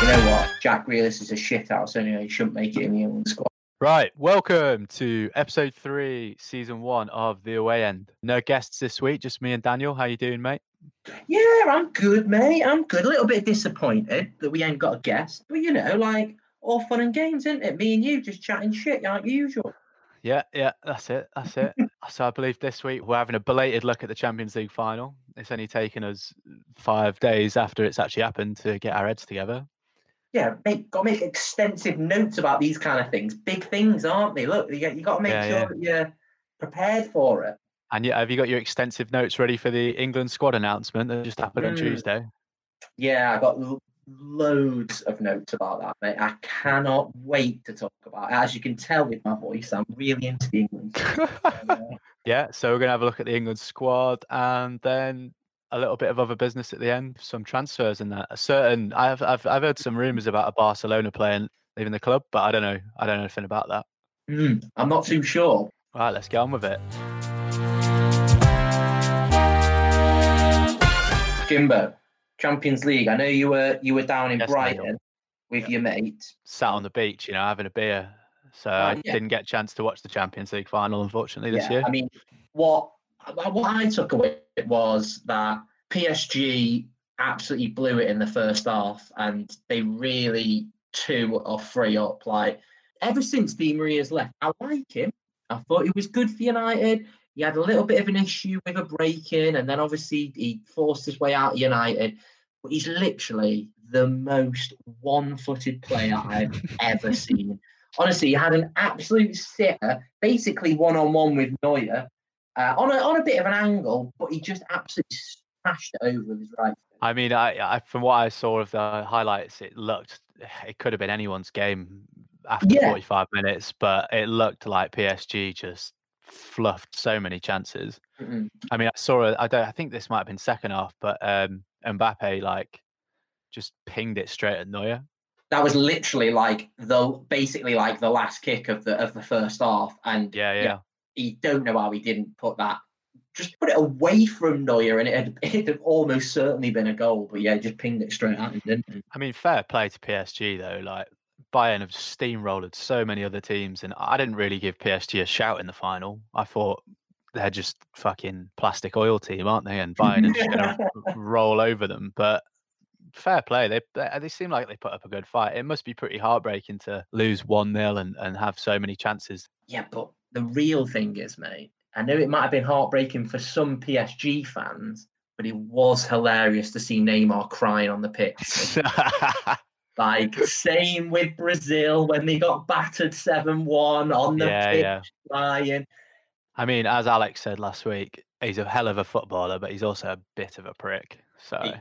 You know what? Jack Grealish is a shit house anyway. He shouldn't make it in the England squad. Right, welcome to episode three, season one of the away end. No guests this week, just me and Daniel. How you doing, mate? Yeah, I'm good, mate. I'm good. A little bit disappointed that we ain't got a guest, but you know, like all fun and games, isn't it? Me and you just chatting shit like usual. Yeah, yeah, that's it. That's it. So I believe this week we're having a belated look at the Champions League final. It's only taken us five days after it's actually happened to get our heads together. Yeah, make got to make extensive notes about these kind of things. Big things, aren't they? Look, you, you got to make Yeah, sure yeah. that you're prepared for it. And yeah, have you got your extensive notes ready for the England squad announcement that just happened on Mm. Tuesday? Yeah, I got loads of notes about that, mate. I cannot wait to talk about it. As you can tell with my voice, I'm really into the England. Yeah, so we're gonna have a look at the England squad and then a little bit of other business at the end, some transfers and that. A certain I've I've I've heard some rumours about a Barcelona player leaving the club, but I don't know. I don't know anything about that. hmm, I'm not too sure. Right, let's get on with it. Jimbo, Champions League. I know you were you were down in Yes, Brighton with your mate. Sat on the beach, you know, having a beer. So oh, I yeah. didn't get a chance to watch the Champions League final, unfortunately, this yeah, year. I mean, what what I took away was that PSG absolutely blew it in the first half, and they really two or three up. Like ever since Di Maria's left, I like him. I thought he was good for United. He had a little bit of an issue with a break in, and then obviously he forced his way out of United. But he's literally the most one footed player I've ever seen. Honestly, he had an absolute sitter, basically one on one with Neuer, uh, on, a, on a bit of an angle, but he just absolutely smashed it over with his right foot. I mean, I, I from what I saw of the highlights, it looked it could have been anyone's game after Yeah. 45 minutes, but it looked like PSG just fluffed so many chances. Mm-mm. I mean, I saw a, I don't I think this might have been second half, but um Mbappe like just pinged it straight at Neuer. That was literally like the basically like the last kick of the of the first half, and Yeah, yeah. he don't know how he didn't put that. Just put it away from Neuer, and it had, it had almost certainly been a goal. But yeah, just pinged it straight at him, didn't he? I mean, fair play to PSG though. Like Bayern have steamrolled so many other teams, and I didn't really give PSG a shout in the final. I thought they're just fucking plastic oil team, aren't they? And Bayern are just gonna roll over them. But fair play. They they they seem like they put up a good fight. It must be pretty heartbreaking to lose one 0 and and have so many chances. Yeah, but the real thing is, mate, I know it might have been heartbreaking for some PSG fans, but it was hilarious to see Neymar crying on the pitch. like, same with Brazil when they got battered 7 1 on the yeah, pitch, yeah. I mean, as Alex said last week, he's a hell of a footballer, but he's also a bit of a prick. So. He-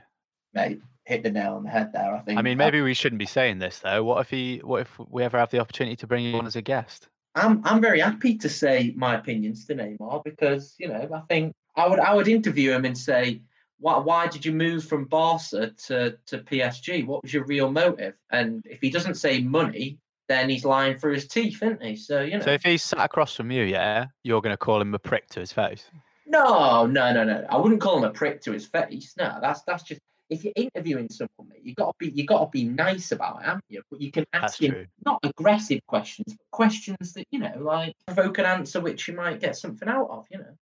Mate, hit the nail on the head there, I think. I mean, maybe we shouldn't be saying this though. What if he? What if we ever have the opportunity to bring him on as a guest? I'm I'm very happy to say my opinions to Neymar because you know I think I would I would interview him and say why why did you move from Barca to to PSG? What was your real motive? And if he doesn't say money, then he's lying through his teeth, isn't he? So you know. So if he's sat across from you, yeah, you're going to call him a prick to his face. no, no, no, no. I wouldn't call him a prick to his face. No, that's that's just if you're interviewing someone, you gotta be you gotta be nice about it, haven't you? But you can ask him not aggressive questions, but questions that you know, like provoke an answer which you might get something out of. You know.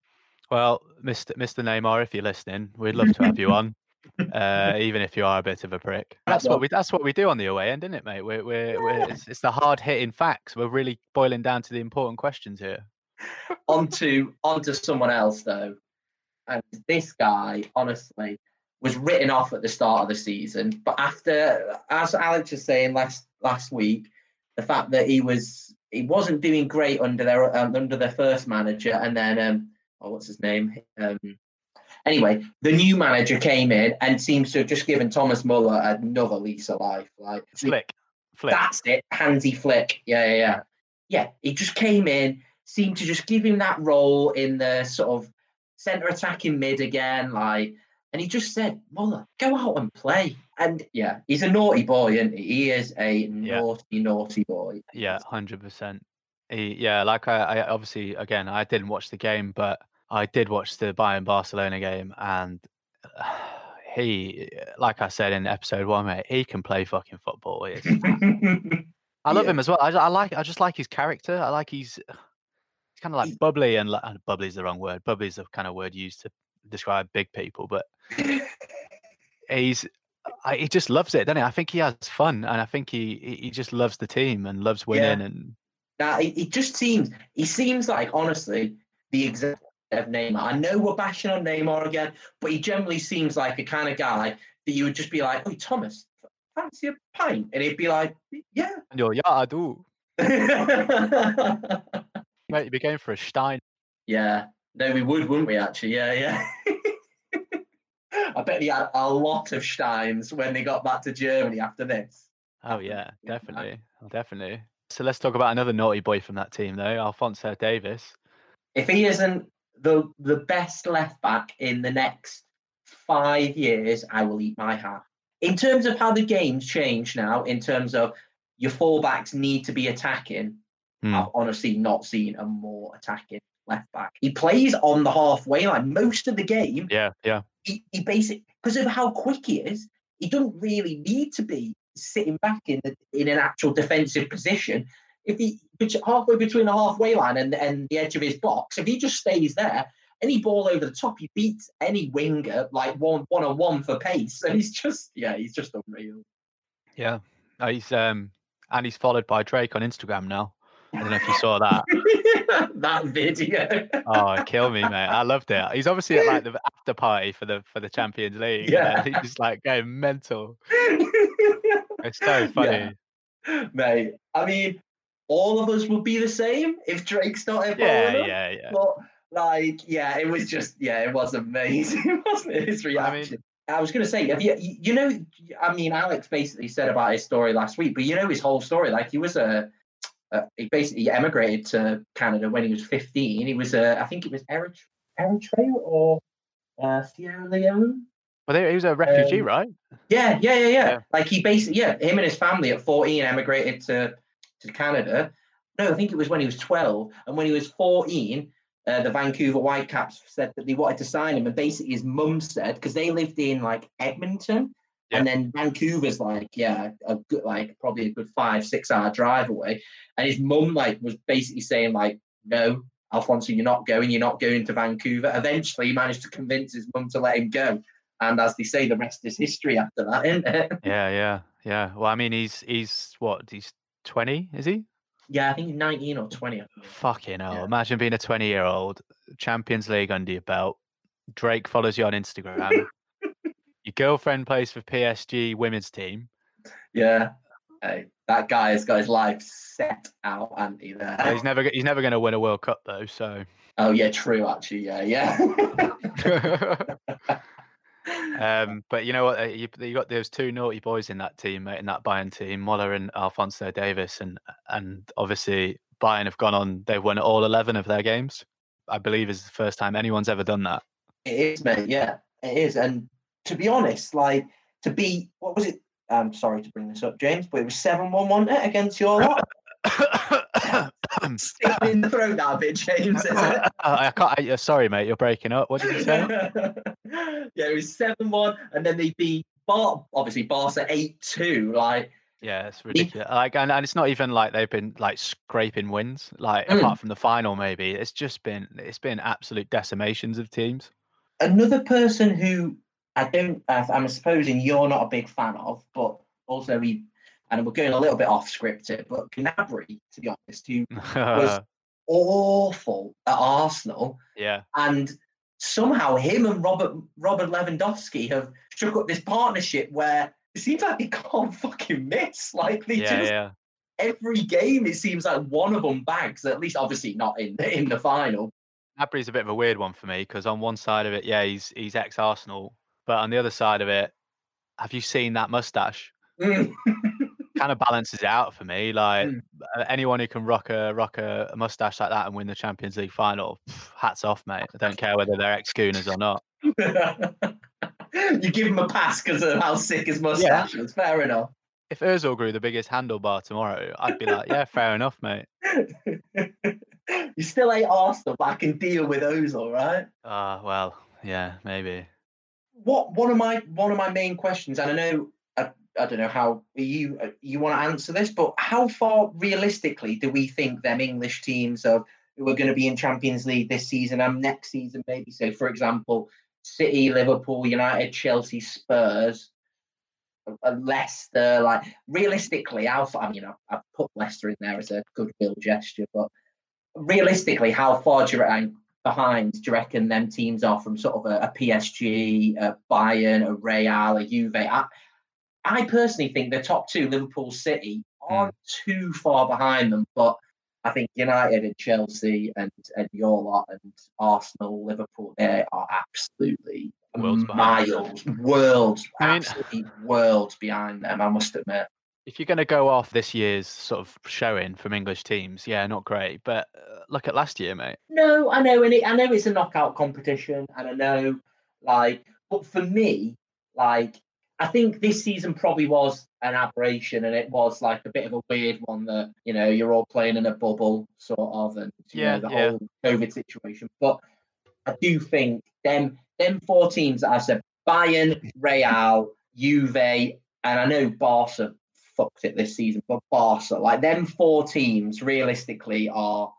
Well, Mr. Mr. Neymar, if you're listening, we'd love to have you on, uh, even if you are a bit of a prick. That's what we that's what we do on the away end, isn't it, mate? We're, we're, we're it's, it's the hard hitting facts. We're really boiling down to the important questions here. onto onto someone else though, and this guy honestly was written off at the start of the season, but after, as Alex was saying last last week, the fact that he was he wasn't doing great under their um, under their first manager, and then um, oh, what's his name? Um, anyway, the new manager came in and seems to have just given Thomas Muller another lease of life. Like Flick, flick. that's it. Hansi Flick. Yeah, yeah, yeah. Yeah, he just came in, seemed to just give him that role in the sort of centre attacking mid again, like, and he just said, Muller, go out and play. And yeah, he's a naughty boy, isn't he? He is a Yeah. naughty, naughty boy. Yeah, hundred percent. Eh, yeah, like I, I obviously again I didn't watch the game, but I did watch the Bayern Barcelona game, and he, like I said in episode one, mate, he can play fucking football. I love Yeah. him as well. I, I like, I just like his character. I like he's, he's kind of like bubbly and like, bubbly is the wrong word. Bubbly is the kind of word used to describe big people, but he's, I, he just loves it, doesn't he? I think he has fun, and I think he, he just loves the team and loves Yeah. winning. And Now it, it just seems he seems like honestly the exact of Neymar. I know we're bashing on Neymar again, but he generally seems like a kind of guy that you would just be like, "Oh, Thomas, fancy a pint?" and he'd be like, "Yeah." and you're, yeah, I do. yeah, Mate, you'd be going for a Stein. Yeah. No, we would, wouldn't we? Actually, yeah, yeah. I bet he had a lot of Steins when they got back to Germany after this. Oh yeah, Yeah, definitely, oh, definitely. So let's talk about another naughty boy from that team, though, Alphonso Davies. if he isn't the the best left back in the next five years, I will eat my hat. In terms of how the game's changed now, in terms of your fullbacks need to be attacking, Hmm. I've honestly not seen a more attacking left back. He plays on the halfway line most of the game. Yeah, yeah, He, he basically because of how quick he is, he doesn't really need to be sitting back in the, in an actual defensive position. If he halfway between the halfway line and, and the edge of his box, if he just stays there, any ball over the top, he beats any winger like one one on one for pace. So he's just yeah, he's just unreal. yeah. Oh, he's um, and he's followed by Drake on Instagram now. I don't know if you saw that. that video. Oh, kill me, mate. I loved it. He's obviously at like the after party for the for the Champions League. Yeah. Yeah, he's like going mental. It's so funny. Mate, I mean, all of us would be the same if Drake started Yeah, following him. yeah, yeah. But like, yeah, it was just, yeah, it was amazing, wasn't it? His reaction. I, was gonna say, have you, you know, I mean, Alex basically said about his story last week, but you know his whole story. Like, he was a, a he basically emigrated to Canada when he was fifteen. He was a, I think it was Eritrea, Eritrea or uh, Sierra Leone. Well, he was a refugee, Um, right? Yeah, yeah, yeah, yeah. Yeah. Like he basically, yeah, him and his family at 14 emigrated to, to Canada. No, I think it was when he was 12. And when he was 14, uh, the Vancouver Whitecaps said that they wanted to sign him. And basically, his mum said, because they lived in like Edmonton, and then Vancouver's like, yeah, a good, like probably a good five, six hour drive away. And his mum, like, was basically saying, like, no, Alphonso, you're not going, you're not going to Vancouver. Eventually, he managed to convince his mum to let him go. And as they say, the rest is history after that, isn't it? Yeah, yeah, yeah. Well, I mean, he's he's what? He's twenty, is he? yeah, I think he's 19 or 20. I. Fucking hell! Yeah. Imagine being a twenty-year-old, Champions League under your belt. Drake follows you on Instagram. your girlfriend plays for PSG women's team. Yeah. Hey, that guy has got his life set out, and he there. He's never he's never going to win a World Cup though. So. Oh, yeah, true, actually. Yeah, yeah. um, but you know what? uh, You, you got those two naughty boys in that team, in that Bayern team, Muller and Alphonso Davies, and and obviously Bayern have gone on. They've won all eleven of their games. I believe is the first time anyone's ever done that. It is, mate. Yeah, it is. And to be honest, like to be, what was it? I'm sorry to bring this up, James, but it was seven one, against your lot? Sticking in the throat that bit, James. Is? I can't. I, uh, sorry, mate. You're breaking up. What did you say? yeah, it was seven one, and then they beat Bar, obviously Barca eight two. Like, Yeah, it's ridiculous. Like, and, and it's not even like they've been like scraping wins. Like, Mm. apart from the final, maybe it's just been it's been absolute decimations of teams. another person who I don't, uh, I'm supposing you're not a big fan of, but also he, and we're going a little bit off scripted, but Gnabry, to be honest, who was awful at Arsenal, yeah, and somehow him and Robert Robert Lewandowski have struck up this partnership where it seems like they can't fucking miss. Like they yeah, just yeah. every game, it seems like one of them bags. At least, obviously, not in in the final. Gnabry's a bit of a weird one for me because on one side of it, yeah, he's he's ex Arsenal, but on the other side of it, have you seen that mustache? Mm. Kind of balances it out for me. Like Mm. uh, anyone who can rock a rock a, a mustache like that and win the Champions League final, pff, hats off, mate. I don't care whether they're ex Gooners or not. you give him a pass because of how sick his mustache is. Fair enough. If Özil grew the biggest handlebar tomorrow, I'd be like, yeah, fair enough, mate. you still hate Arsenal, but I can deal with Ozil, right? Ah, well, yeah, maybe. What one of my one of my main questions, and I know I, don't know how you uh, you want to answer this, but how far realistically do we think them English teams of who are going to be in Champions League this season and next season, maybe? So, for example, City, Liverpool, United, Chelsea, Spurs, uh, Leicester. Like realistically, how far? I mean, I've put Leicester in there as a goodwill gesture, but realistically, how far do you reckon behind do you reckon them teams are from sort of a, a PSG, a Bayern, a Real, a Juve? I, I personally think the top two, Liverpool, City, aren't mm. too far behind them, but I think United and Chelsea and, and your lot and Arsenal, Liverpool, they are absolutely worlds miles, behind. worlds, I mean, absolutely worlds behind them. I must admit. If you're going to go off this year's sort of showing from English teams, yeah, not great. But uh, look at last year, mate. No, I know, and it, I know it's a knockout competition, and I know, like, but for me, like, I think this season probably was an aberration, and it was like a bit of a weird one that you know you're all playing in a bubble, sort of, and yeah, know, the yeah. whole COVID situation. But I do think them them four teams that I said Bayern, Real, Juve, and I know Barca fucked it this season, but Barca, like them four teams, realistically are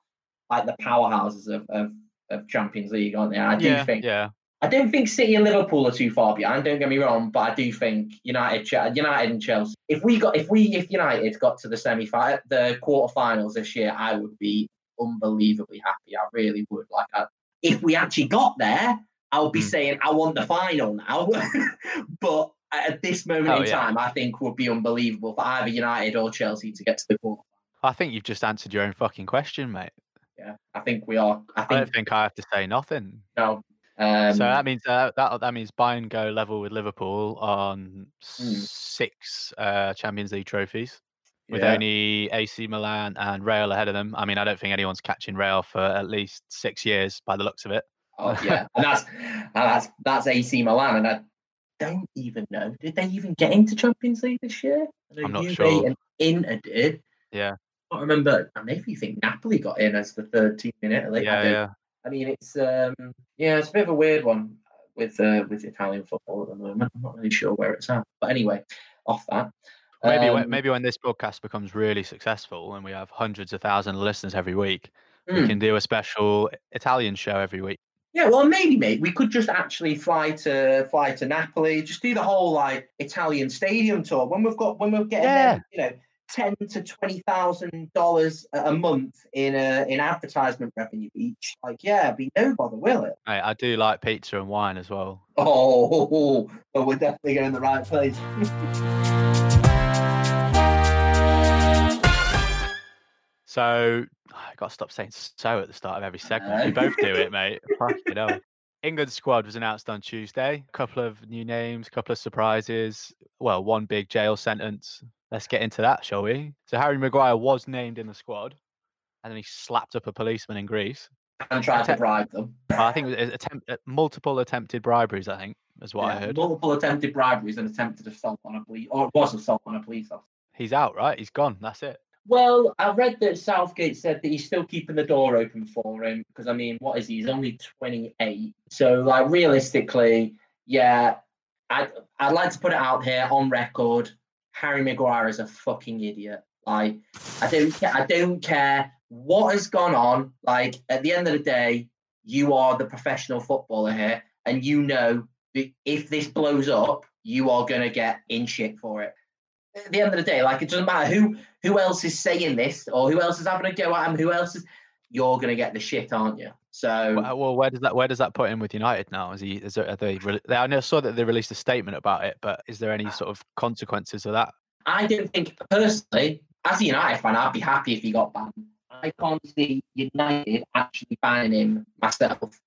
like the powerhouses of of, of Champions League, aren't they? And I do yeah, think yeah. I don't think City and Liverpool are too far behind. Don't get me wrong, but I do think United, United and Chelsea. If we got, if we, if United got to the semi final, the quarterfinals this year, I would be unbelievably happy. I really would. Like, I, if we actually got there, I would be mm. saying I want the final now. but at this moment oh, in yeah. time, I think would be unbelievable for either United or Chelsea to get to the quarter. I think you've just answered your own fucking question, mate. Yeah, I think we are. I, think, I don't think I have to say nothing. No, um, so that means uh, that that means Bayern go level with Liverpool on mm. six uh, Champions League trophies, with yeah. only AC Milan and Real ahead of them. I mean, I don't think anyone's catching Real for at least six years by the looks of it. Oh yeah, and that's and that's that's AC Milan, and I don't even know did they even get into Champions League this year? I'm not sure. And Inter did. Yeah. I can't remember. I maybe you think Napoli got in as the third team in Italy. Yeah, yeah. I mean, it's um, yeah, it's a bit of a weird one with uh, with Italian football at the moment. I'm not really sure where it's at, but anyway, off that. Maybe um, when, maybe when this podcast becomes really successful and we have hundreds of thousands of listeners every week, mm. we hmm. can do a special Italian show every week. Yeah, well, maybe, mate. We could just actually fly to fly to Napoli, just do the whole like Italian stadium tour when we've got when we're getting yeah. there, you know, ten to twenty thousand dollars a month in uh, in advertisement revenue each. Like, yeah, be no bother, will it? Hey, I do like pizza and wine as well. Oh, but we're definitely going the right place. so I got to stop saying so at the start of every segment. We both do it, mate. Fucking hell. England squad was announced on Tuesday. A couple of new names, a couple of surprises. Well, one big jail sentence. Let's get into that, shall we? So Harry Maguire was named in the squad, and then he slapped up a policeman in Greece and tried to bribe them. I think it was attempt, uh, multiple attempted briberies. I think is what yeah, I heard. Multiple attempted briberies and attempted assault on a police, or it was assault on a police officer. He's out, right? He's gone. That's it. Well, I read that Southgate said that he's still keeping the door open for him because I mean, what is he? He's only 28. So, like, realistically, yeah, I'd, I'd like to put it out here on record. Harry Maguire is a fucking idiot. Like, I don't care. I don't care what has gone on. Like, at the end of the day, you are the professional footballer here, and you know if this blows up, you are gonna get in shit for it at the end of the day, like it doesn't matter who who else is saying this or who else is having a go at him, who else is you're going to get the shit, aren't you? So well, where does that where does that put him with United now? Is he is there, are they, I know saw that they released a statement about it, but is there any sort of consequences of that? I don't think personally, as a United fan, I'd be happy if he got banned. I can't see United actually banning him myself.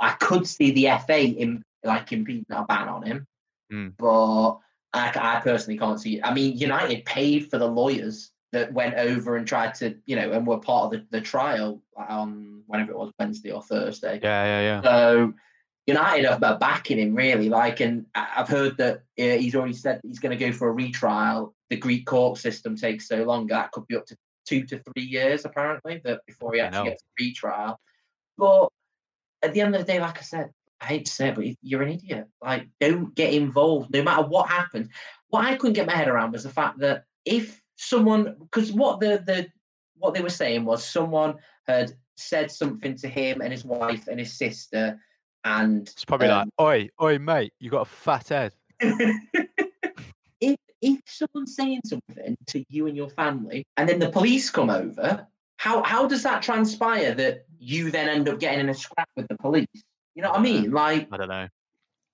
I could see the FA in like impeding a ban on him, mm. but I, I personally can't see it. I mean, United paid for the lawyers that went over and tried to, you know, and were part of the, the trial on whenever it was Wednesday or Thursday. Yeah, yeah, yeah. So United are backing him really. Like, and I've heard that uh, he's already said he's going to go for a retrial. The Greek court system takes so long that could be up to two to three years apparently that before he actually gets a retrial. But at the end of the day, like I said, I hate to say it, but you're an idiot. Like, don't get involved, no matter what happens. What I couldn't get my head around was the fact that if someone, because what the the what they were saying was someone had said something to him and his wife and his sister, and It's probably um, like, oi, oi, mate, you got a fat head. if if someone's saying something to you and your family, and then the police come over, how how does that transpire that you then end up getting in a scrap with the police? You know what I mean? Like, I don't know.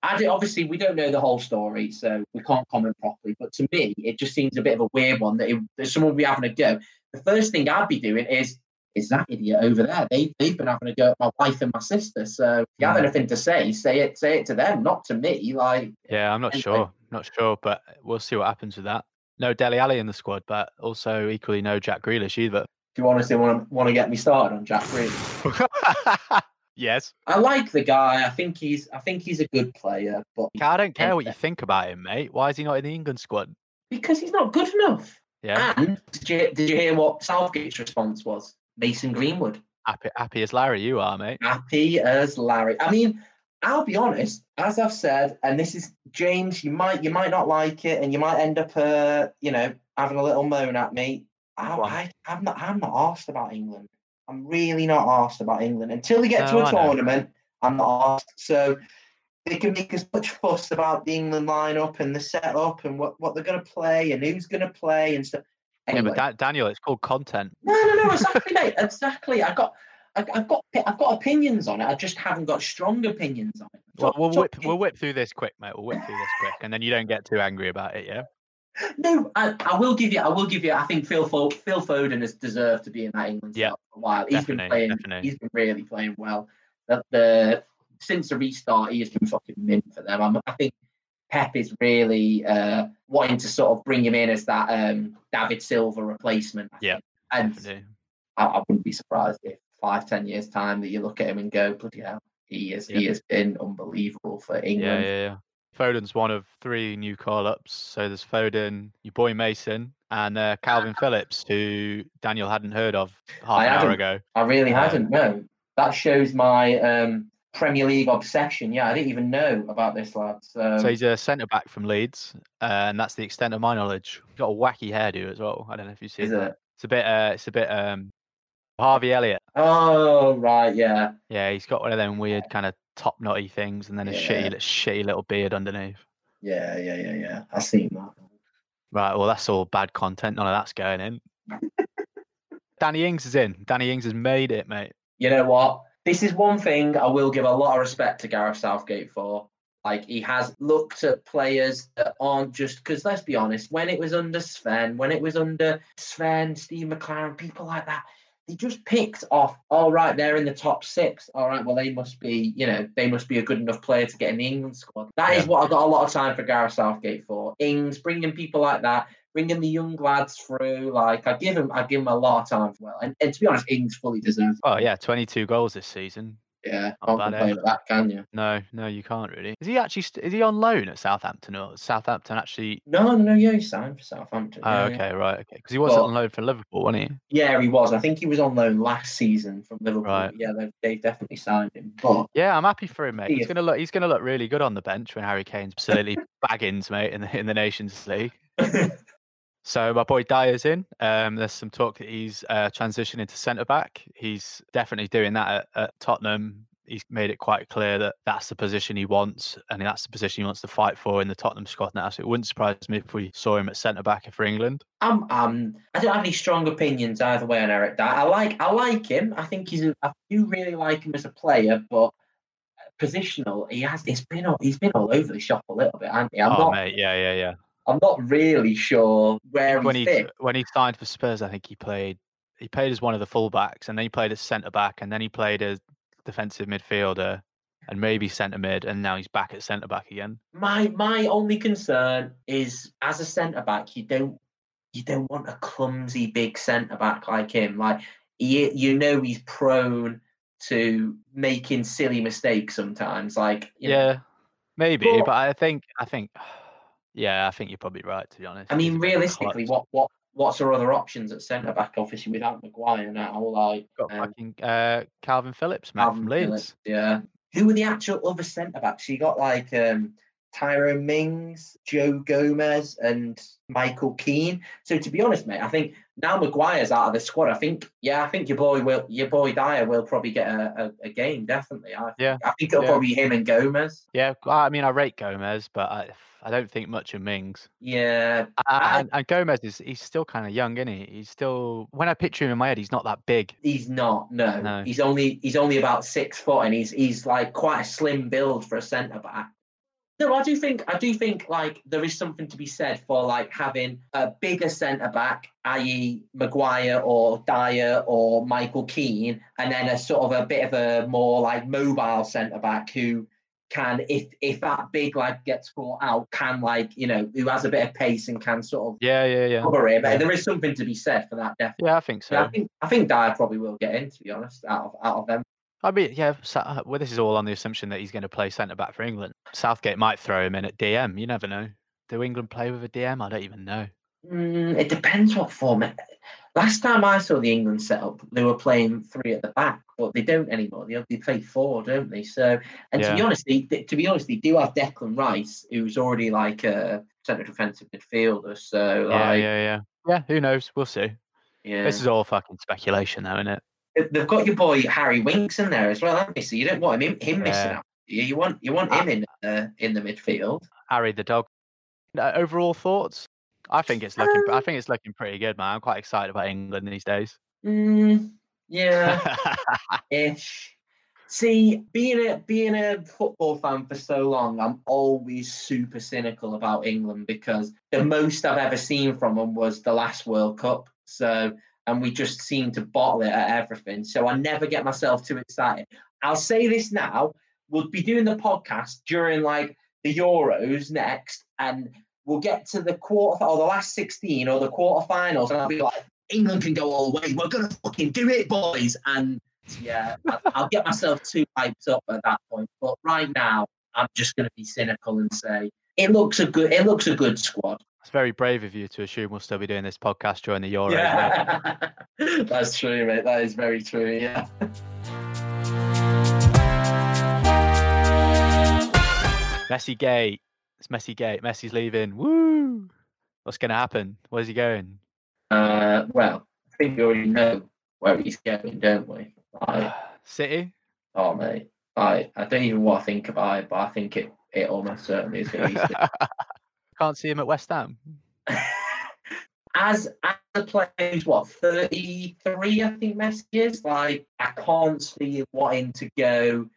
I obviously we don't know the whole story, so we can't comment properly. But to me, it just seems a bit of a weird one that, it, that someone would be having a go. The first thing I'd be doing is, is that idiot over there? They they've been having a go at my wife and my sister. So if you have anything to say, say it say it to them, not to me. Like, Yeah, I'm not Anyway. sure. Not sure, but we'll see what happens with that. No Dele Alli in the squad, but also equally no Jack Grealish either. do you honestly want to want to get me started on Jack Grealish? yes. I like the guy. I think he's I think he's a good player, but I don't care what you think about him, mate. Why is he not in the England squad? because he's not good enough. Yeah, And did you, did you hear what Southgate's response was? Mason Greenwood. happy, happy as Larry, you are, mate. happy as Larry. I mean, I'll be honest, as I've said, and this is James, you might you might not like it, and you might end up uh, you know, having a little moan at me. I. I I'm not I'm not asked about England. I'm really not asked about England. Until they get No, to a I know. tournament, I'm not asked. So they can make as much fuss about the England lineup and the setup and what, what they're gonna play and who's gonna play and stuff. Yeah, but Da- Daniel, it's called content. no, no, no, exactly, mate. Exactly. I got, I, I've got, I've got opinions on it. I just haven't got strong opinions on it. Well, we'll whip, we'll whip through this quick, mate. We'll whip through this quick, and then you don't get too angry about it, yeah. No, I, I will give you. I will give you. I think Phil Fo- Phil Foden has deserved to be in that England Yeah, for a while. He's been playing. definitely. He's been really playing well. The, the since the restart, he has been fucking mint for them. I'm, I think Pep is really uh, wanting to sort of bring him in as that um, David Silva replacement. Yeah, and Definitely. I, I wouldn't be surprised if five, ten years time that you look at him and go, bloody hell, he is he has been unbelievable for Yeah, England. yeah, yeah. Foden's one of three new call ups. So there's Foden, your boy Mason, and uh, Kalvin Phillips, who Daniel hadn't heard of half I an hour ago. I really Um, hadn't. No, that shows my um, Premier League obsession. Yeah, I didn't even know about this lad. So, So he's a centre back from Leeds, uh, and that's the extent of my knowledge. He's got a wacky hairdo as well. I don't know if you've seen is that. it? It's a bit. Uh, it's a bit. Um, Harvey Elliott. Oh right, yeah. Yeah, he's got one of them weird kind of top knotty things, and then a Yeah. shitty, shitty little beard underneath. Yeah, yeah, yeah, yeah. I've seen that. Right. Well, that's all bad content. None of that's going in. Danny Ings is in. Danny Ings has made it, mate. You know what? This is one thing I will give a lot of respect to Gareth Southgate for. Like he has looked at players that aren't just because let's be honest, when it was under Sven, when it was under Sven, Steve McClaren, people like that, they just picked off, all right, they're in the top six. All right, well, they must be, you know, they must be a good enough player to get in the England squad. That is Yeah. what i've got a lot of time for Gareth Southgate for. Ings, bringing people like that, bringing the young lads through. Like I give him, I give him a lot of time well. And, and to be honest, Ings fully deserves. it. Oh yeah, 22 goals this season. Yeah, can't bad, eh? complain at that, can you? No, no, you can't really. Is he actually? St- is he on loan at Southampton or Southampton actually? No, no, no. Yeah, he signed for Southampton. Oh, yeah, yeah. okay, right, okay. Because he was But- on loan for Liverpool, wasn't he? Yeah, he was. I think he was on loan last season from Liverpool. Right. Yeah, they've, they've definitely signed him. But Yeah, I'm happy for him, mate. He He's is. gonna look. He's gonna look really good on the bench when Harry Kane's absolutely baggins, mate, in the in the Nations League. So my boy Dier's in. Um, there's some talk that he's uh, transitioning to centre back. He's definitely doing that at, at Tottenham. He's made it quite clear that that's the position he wants, and that's the position he wants to fight for in the Tottenham squad now. So it wouldn't surprise me if we saw him at centre back for England. I'm, um, I don't have any strong opinions either way on Eric Dier. I like, I like him. I think he's, a, I do really like him as a player, but positional, he has. He's been, all, he's been all over the shop a little bit, hasn't he? I'm oh not, mate, yeah, yeah, yeah. I'm not really sure where when he fits. when he signed for Spurs, I think he played he played as one of the fullbacks, and then he played as centre back, and then he played as defensive midfielder, and maybe centre mid, and now he's back at centre back again. My my only concern is as a centre back, you don't you don't want a clumsy big centre back like him. Like you, you know he's prone to making silly mistakes sometimes. Like you know, Yeah, maybe, But- but I think I think yeah, I think you're probably right to be honest. I mean a bit of a realistically, what what what's our other options at centre back? Obviously, without Maguire now, like Got um, fucking uh, Kalvin Phillips, mate, Kalvin from Leeds. Phillips, yeah. Who were the actual other centre backs? You got like um, Tyrone Mings, Joe Gomez, and Michael Keane. So to be honest, mate, I think now Maguire's out of the squad. I think, yeah, I think your boy will, your boy Dier will probably get a, a, a game. Definitely, I, Yeah, I think it'll yeah. probably be him and Gomez. Yeah, I mean, I rate Gomez, but I, I don't think much of Mings. Yeah, uh, I- And, and Gomez is he's still kind of young, isn't he? He's still when I picture him in my head, he's not that big. he's not. No, No. he's only he's only about six foot, and he's he's like quite a slim build for a centre back. No, I do think I do think like there is something to be said for like having a bigger centre back, i.e. Maguire or Dier or Michael Keane, and then a sort of a bit of a more like mobile centre back who can, if if that big like gets caught out, can like you know who has a bit of pace and can sort of Yeah, yeah, yeah. cover it. But Yeah. there is something to be said for that, definitely. Yeah, I think so. Yeah, I think I think Dier probably will get in. To be honest, out of out of them. I mean, yeah. Uh, well, this is all on the assumption that he's going to play centre back for England. Southgate might throw him in at DM. You never know. Do England play with a DM? I don't even know. Mm, it depends what format. Last time I saw the England setup, they were playing three at the back, but they don't anymore. They they play four, don't they? So, and to be honest, they, they- to be honest, they do have Declan Rice, who's already like a centre defensive midfielder. So, Yeah, like, yeah, yeah. Yeah, who knows? We'll see. yeah, This is all fucking speculation, though, isn't it? They- they've got your boy Harry Winks in there as well, haven't they? So you don't want him him missing out. You you want you want him in uh, in the midfield. Harry the dog. Uh, overall thoughts? I think it's looking. I think it's looking pretty good, man. I'm quite excited about England these days. Mm, yeah. ish. See, being a being a football fan for so long, I'm always super cynical about England because the most I've ever seen from them was the last World Cup. So, and we just seem to bottle it at everything. So I never get myself too excited. I'll say this now: we'll be doing the podcast during like the Euros next, and we'll get to the quarter or the last sixteen or the quarterfinals, and I'll be like, England can go all the way. We're gonna fucking do it, boys. And yeah, I'll get myself too hyped up at that point. But right now, I'm just gonna be cynical and say it looks a good. It looks a good squad. It's very brave of you to assume we'll still be doing this podcast during the Euro. Yeah, that's true, mate. That is very true. Yeah. Messi gate. It's Messi gate. Messi's leaving. Woo! What's going to happen? Where's he going? Uh, well, I think we already know where he's going, don't we? Like, City. oh, mate. I I don't even want to think about it, but I think it it almost certainly is going to be. Can't see him at West Ham. as as a player who's what 33 i think messi is? Like i can't see him wanting to go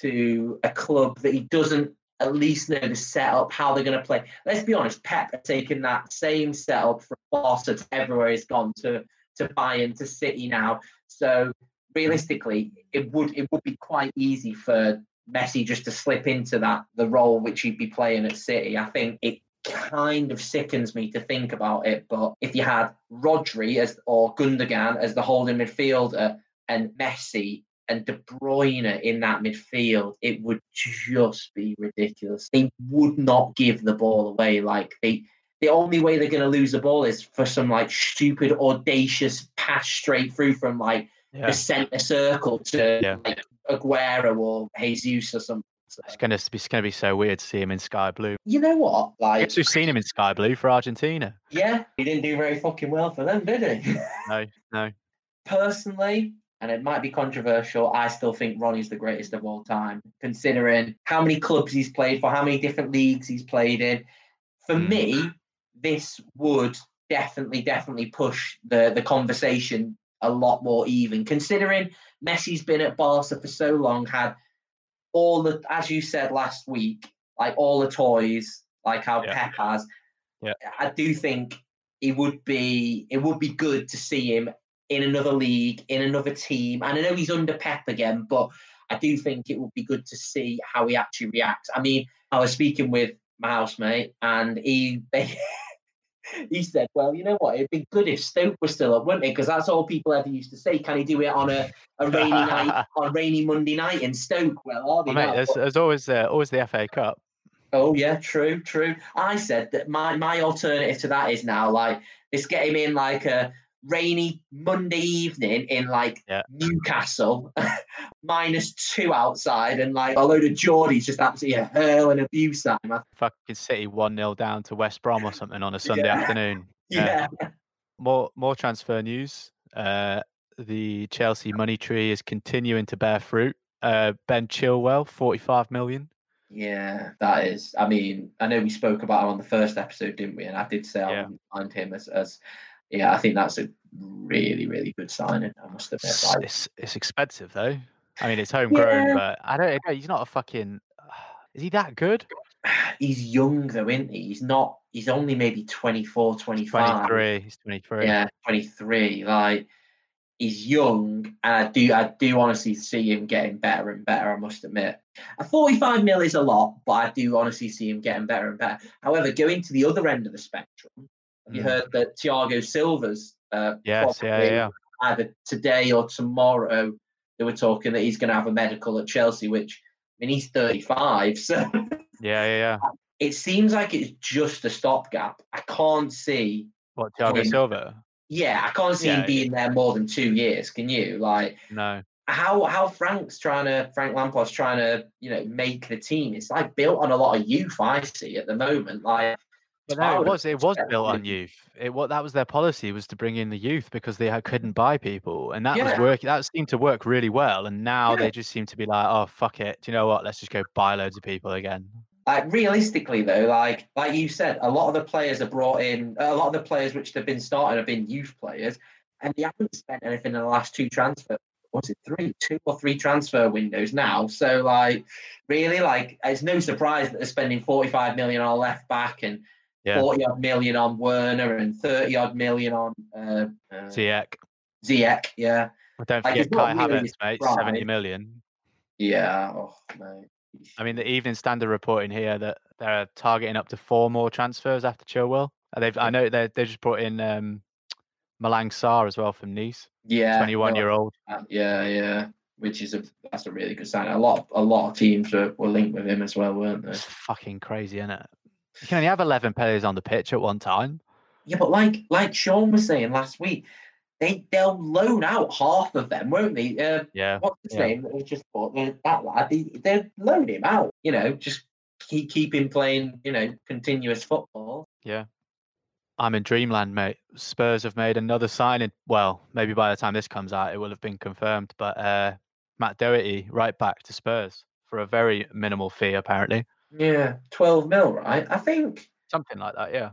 to a club that he doesn't at least know the setup how they're going to play. Let's be honest pep has taken that same setup from barca to everywhere he's gone to to buy into city now. So realistically it would it would be quite easy for messi just to slip into that the role which he'd be playing at city. I think it kind of sickens me to think about it. But if you had Rodri as or Gundogan as the holding midfielder and Messi and De Bruyne in that midfield, it would just be ridiculous. They would not give the ball away. Like they the only way they're gonna lose the ball is for some like stupid audacious pass straight through from like Yeah. the centre circle to Yeah. like Aguero or Jesus or something. So, It's gonna be it's gonna be so weird to see him in sky blue. you know what? I Like guess we've seen him in sky blue for Argentina. Yeah, he didn't do very fucking well for them, did he? No, no. Personally, and it might be controversial, I still think Ronnie's the greatest of all time, considering how many clubs he's played for, how many different leagues he's played in. For Mm. me, this would definitely, definitely push the, the conversation a lot more even, considering Messi's been at Barca for so long, had all the, as you said last week, like all the toys, like how Yeah. Pep has. Yeah. I do think it would be it would be good to see him in another league, in another team. And I know he's under Pep again, but I do think it would be good to see how he actually reacts. I mean, I was speaking with my housemate, and he he said, "Well, you know what? It'd be good if Stoke was still up, wouldn't it? Because that's all people ever used to say. Can he do it on a, a rainy night, on rainy Monday night in Stoke? Well, are they Well, mate, there's, there's always uh, always the FA Cup. Oh yeah, true, true. I said that my my alternative to that is now like it's getting in like a rainy Monday evening in like Yeah. Newcastle, minus two outside, and like a load of Geordies just absolutely hurling abuse at him. I- Fucking City one 0 down to West Brom or something on a Sunday Yeah. afternoon. Yeah, Yeah. More more transfer news. Uh, the Chelsea money tree is continuing to bear fruit. Uh, ben Chilwell, forty-five million. yeah, that is. I mean, I know we spoke about him on the first episode, didn't we? And I did say I Yeah. wouldn't mind him as as. Yeah, I think that's a really, really good signing. I must admit. It's, Like, it's it's expensive though. I mean, it's homegrown, Yeah. but I don't. Don't- He's not a fucking. Is he that good? he's young though, isn't he? He's not. He's only maybe 24, 25. Twenty-three. He's twenty-three. Yeah, 23. Like he's young, and I do I do honestly see him getting better and better, I must admit. A 45 mil is a lot, but I do honestly see him getting better and better. However, going to the other end of the spectrum, you Mm. heard that Thiago Silva's uh Yes. Yeah. Yeah. either today or tomorrow they were talking that he's gonna have a medical at Chelsea, which I mean he's 35, so Yeah. Yeah. Yeah. it seems like it's just a stopgap. I can't see What Thiago him- Silva? yeah, I can't see Yeah, him being there more than two years. Can you? Like No. how how Frank's trying to Frank Lampard's trying to you know make the team. It's like built on a lot of youth. I see at the moment. Like But no, it was it was built on youth. It what that was their policy was to bring in the youth because they had- couldn't buy people, and that Yeah. was working. That seemed to work really well. And now Yeah. they just seem to be like, oh fuck it, do you know what? Let's just go buy loads of people again. like realistically though, like like you said, a lot of the players are brought in. A lot of the players which they've been starting have been youth players, and they haven't spent anything in the last two transfer. Was it three, two or three transfer windows now? So like, really, like it's no surprise that they're spending forty five million on a left back and Yeah. 40 odd million on Werner and 30 odd million on uh, uh, Ziyech. Ziyech. Yeah. But don't Like, forget not Kai really Havertz, mate. pride. Seventy million. Yeah. Oh, mate. I mean, the Evening Standard reporting here that they're targeting up to four more transfers after Chilwell. They've, I know they they just brought in um, Malang Sarr as well from Nice, yeah. twenty-one no, year old. uh, Yeah. Yeah. Which is a that's a really good sign. A lot a lot of teams were, were linked with him as well, weren't they? It's fucking crazy, isn't it? You can only have eleven players on the pitch at one time. Yeah, but like like Sean was saying last week, they they'll loan out half of them, won't they? Uh, Yeah. what's his Yeah. name? That was just bought that lad. They they loan him out. You know, just keep keep him playing. You know, continuous football. Yeah. I'm in dreamland, mate. Spurs have made another signing. Well, maybe by the time this comes out, it will have been confirmed. But uh, Matt Doherty, right back to Spurs for a very minimal fee, apparently. Yeah, twelve mil, right? I think Something like that, yeah.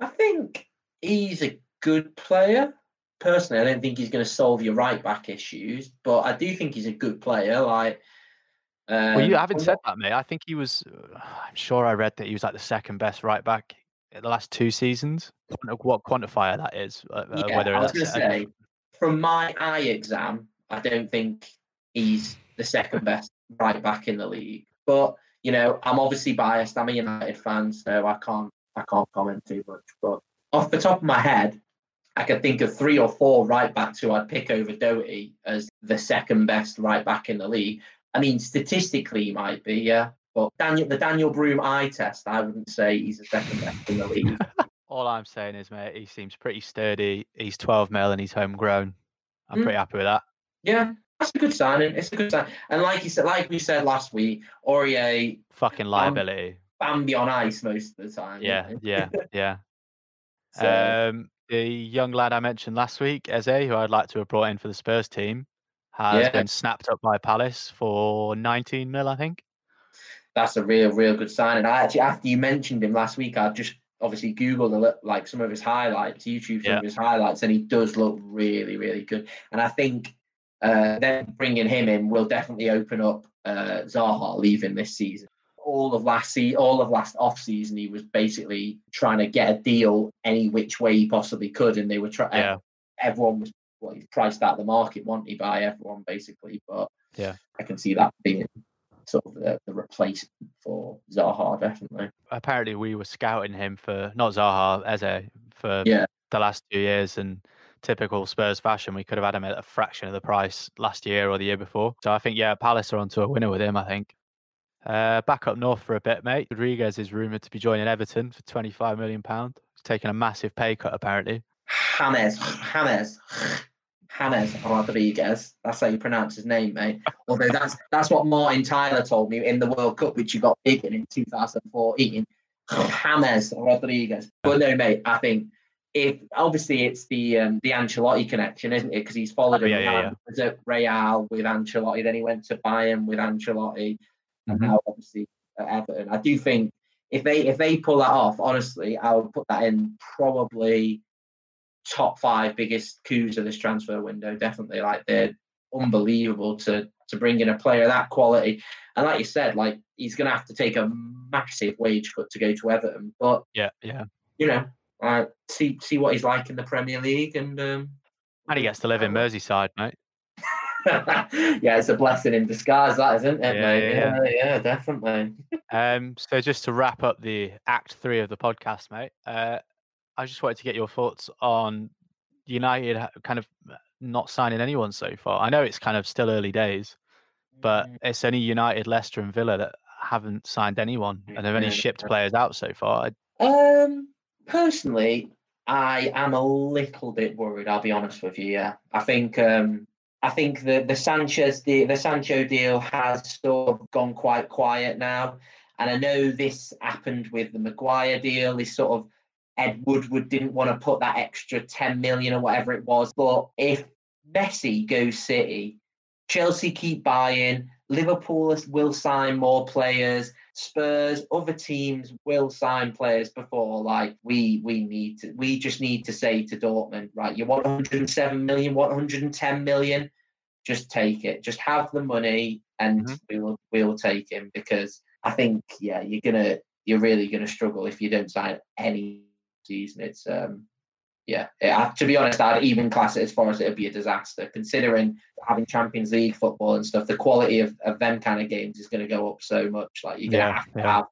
I think he's a good player. Personally, I don't think he's going to solve your right back issues, but I do think he's a good player. Like, um, Well, you haven't said that, mate. I think he was. I'm sure I read that he was like the second best right back in the last two seasons. I don't know what quantifier that is. uh, uh, Yeah, whether I was going to say, from my eye exam, I don't think he's the second best right back in the league. But you know, I'm obviously biased. I'm a United fan, so I can't I can't comment too much. But off the top of my head, I could think of three or four right backs who I'd pick over Doherty as the second best right back in the league. I mean, statistically, he might be, yeah. But Daniel, the Daniel Broom eye test, I wouldn't say he's the second best in the league. All I'm saying is, mate, he seems pretty sturdy. He's 12 mil and he's homegrown. I'm Mm. pretty happy with that. Yeah, that's a good signing. It's a good sign. And like you said, like we said last week, Aurier, Fucking liability. Bambi on ice most of the time. yeah, yeah, yeah. So, Um, the young lad I mentioned last week, Eze, who I'd like to have brought in for the Spurs team, has Yeah. been snapped up by Palace for 19 mil, I think. that's a real, real good signing. I actually, after you mentioned him last week, I just obviously googled like some of his highlights, YouTube some Yeah. of his highlights, and he does look really, really good. And I think uh, then bringing him in will definitely open up uh, Zaha leaving this season. All of last se- all of last off season, he was basically trying to get a deal any which way he possibly could, and they were trying. Yeah. Everyone was well, he's priced out the market, wasn't he, by everyone basically? But Yeah. I can see that being sort of the, the replacement for Zaha, definitely. Apparently, we were scouting him for not Zaha, Eze, for Yeah. the last two years, and typical Spurs fashion, we could have had him at a fraction of the price last year or the year before. So I think, yeah, Palace are onto a winner with him. I think. Uh, back up north for a bit, mate. Rodriguez is rumoured to be joining Everton for £25 million. He's taking a massive pay cut, apparently. James, James, James Rodriguez. That's how you pronounce his name, mate. Although that's that's what Martin Tyler told me in the World Cup, which you got beaten in 2014. James Rodriguez. But no, mate, I think if obviously it's the um, the Ancelotti connection, isn't it? Because he's followed Oh, him yeah, yeah. Was at Real with Ancelotti, then he went to Bayern with Ancelotti, and Mhm. now obviously at Everton. I do think if they if they pull that off, honestly, I would put that in probably top five biggest coups of this transfer window. Definitely, like they're unbelievable to to bring in a player of that quality. And like you said, like he's going to have to take a massive wage cut to go to Everton, but Yeah, yeah. you know, uh, see see what he's like in the Premier League, and um, And he gets to live in Merseyside, mate. yeah, it's a blessing in disguise, that isn't it? Yeah, mate? yeah, yeah, yeah, definitely. Um, so just to wrap up the act three of the podcast, mate, uh, I just wanted to get your thoughts on United kind of uh, not signing anyone so far. I know it's kind of still early days, but Mm. it's only United, Leicester, and Villa that haven't signed anyone, and they've only shipped players out so far. Um, personally, I am a little bit worried. I'll be honest with you. Yeah, I think um, I think the the Sanchez deal, the Sancho deal has sort of gone quite quiet now, and I know this happened with the Maguire deal. This sort of Ed Woodward didn't want to put that extra ten million or whatever it was, but if Messi goes City, Chelsea keep buying. Liverpool will sign more players. Spurs, other teams will sign players before. Like we, we need to. We just need to say to Dortmund, right? You want 107 million, 110 million. Just take it. Just have the money, and Mhm. we will we will take him because I think yeah, you're gonna you're really gonna struggle if you don't sign any season. It's um yeah, it, to be honest, I'd even class it as far as it would be a disaster, considering having Champions League football and stuff. The quality of, of them kind of games is going to go up so much. Like you're going to Yeah, have to yeah. have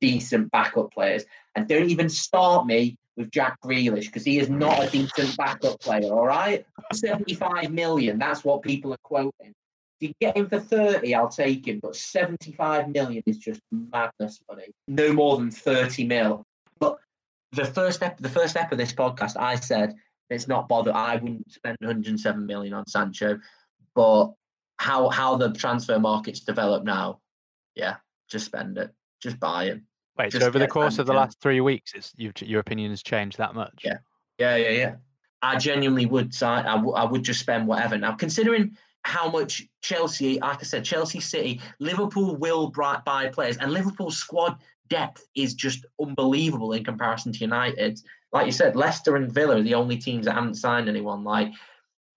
decent backup players, and don't even start me with Jack Grealish because he is not a decent backup player. All right, seventy-five million. That's what people are quoting. If you get him for 30, I'll take him. But 75 million is just madness money. No more than 30 mil. The first step, the first step of this podcast, I said it's not bother. I wouldn't spend 107 million on Sancho. But how how the transfer market's develop now, yeah, just spend it. Just buy him. Wait, Just so over the course of the last three weeks, it's you've, your opinion has changed that much? Yeah. Yeah, yeah, yeah. I genuinely would sign. I, w- I would just spend whatever. Now, considering how much Chelsea, like I said, Chelsea City, Liverpool will buy players, and Liverpool's squad depth is just unbelievable in comparison to United. Like you said, Leicester and Villa are the only teams that haven't signed anyone. Like,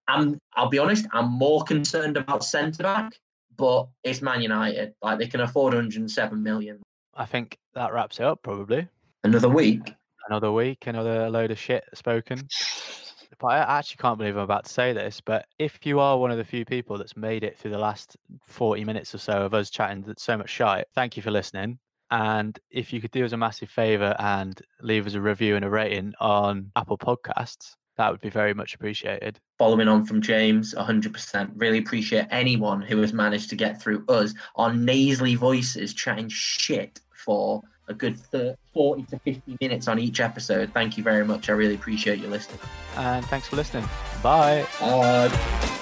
I'm. I'll be honest. I'm more concerned about centre back, but it's Man United. Like they can afford 107 million. I think that wraps it up probably. Another week. Another week, another load of shit spoken. I actually can't believe I'm about to say this, but if you are one of the few people that's made it through the last 40 minutes or so of us chatting so much shite, thank you for listening. And if you could do us a massive favor and leave us a review and a rating on Apple Podcasts, that would be very much appreciated. following on from James, 100%. Really appreciate anyone who has managed to get through us, our nasally voices, chatting shit for a good thir 40 to 50 minutes on each episode. Thank you very much. I really appreciate you listening. And thanks for listening. Bye. Uh,